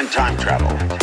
and time travel.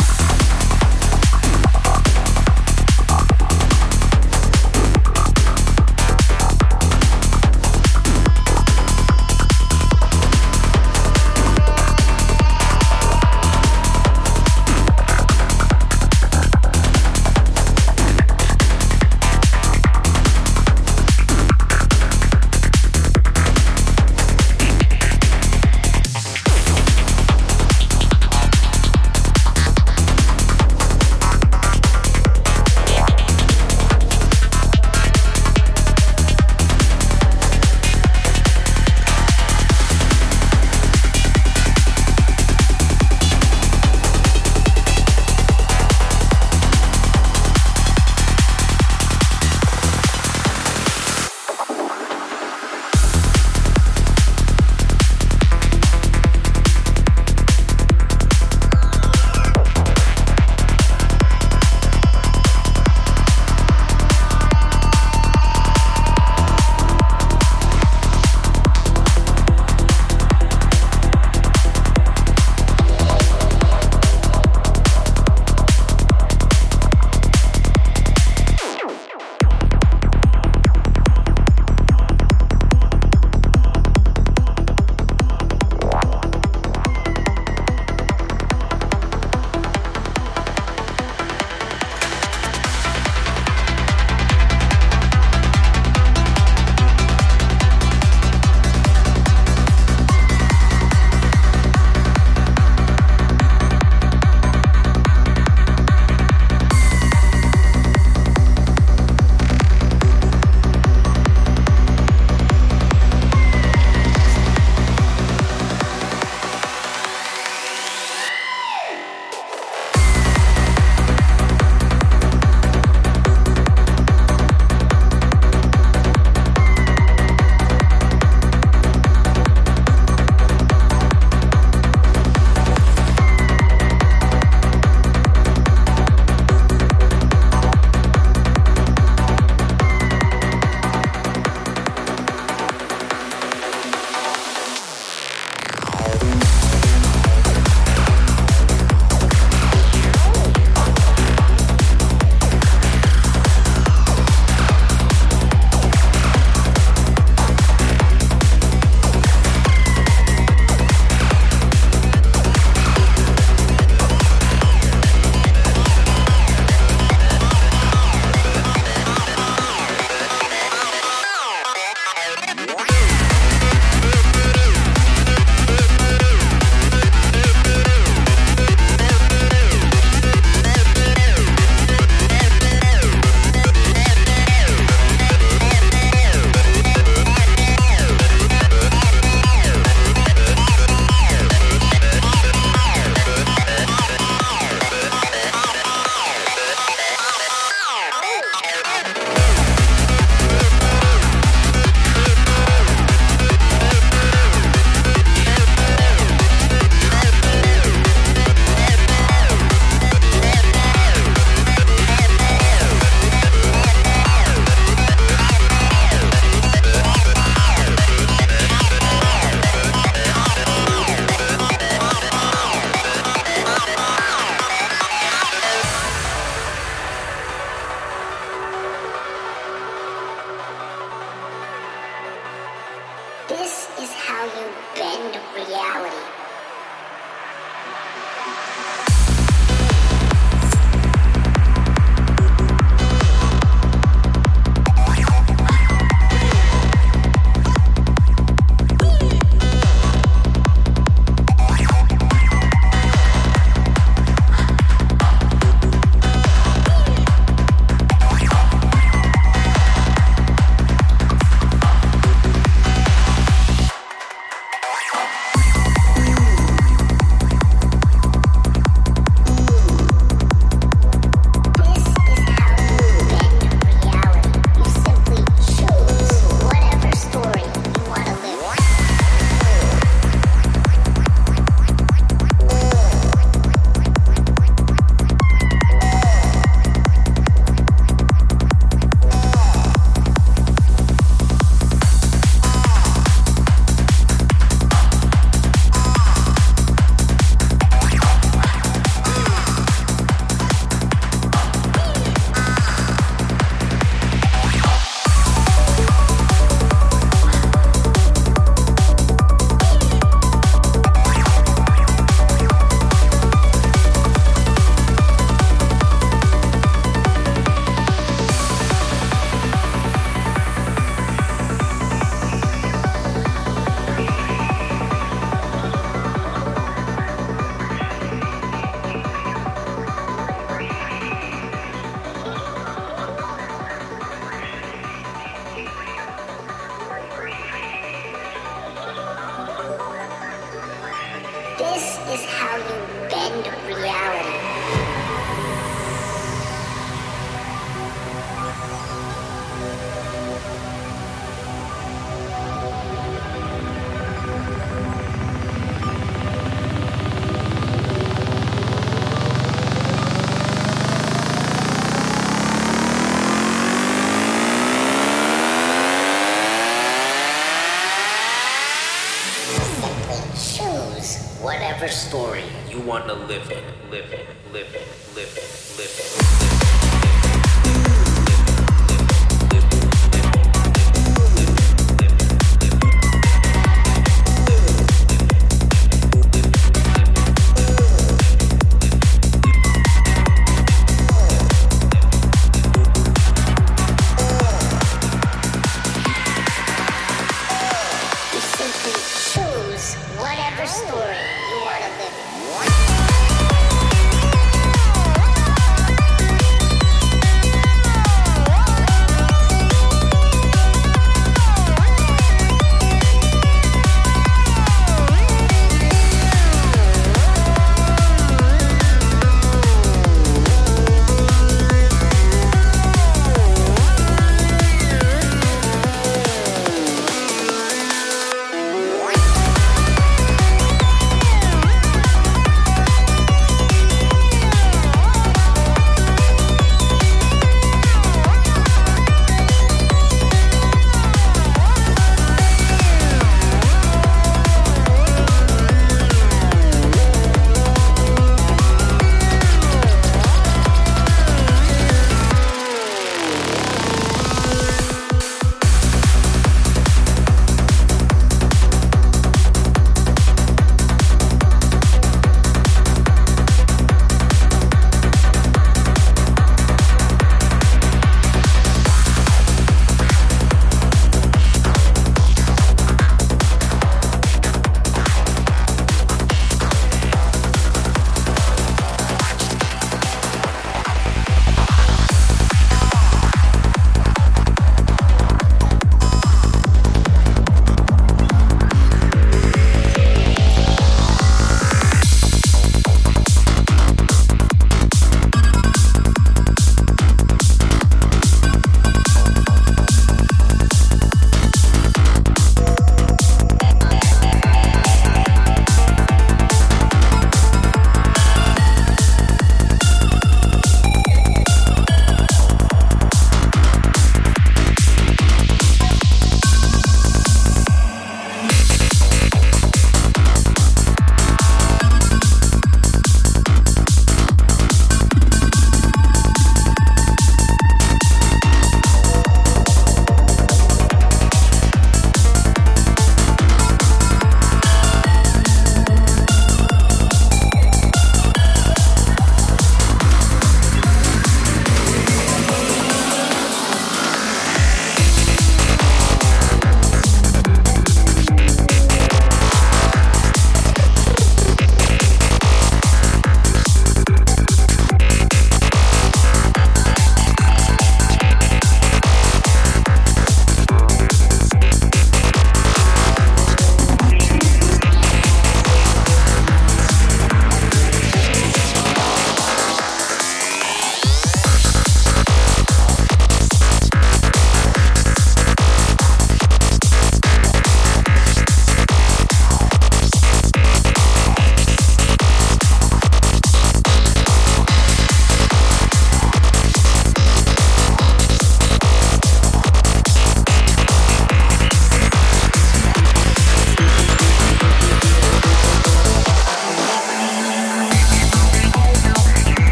Story you want to live in, live in,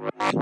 Hello.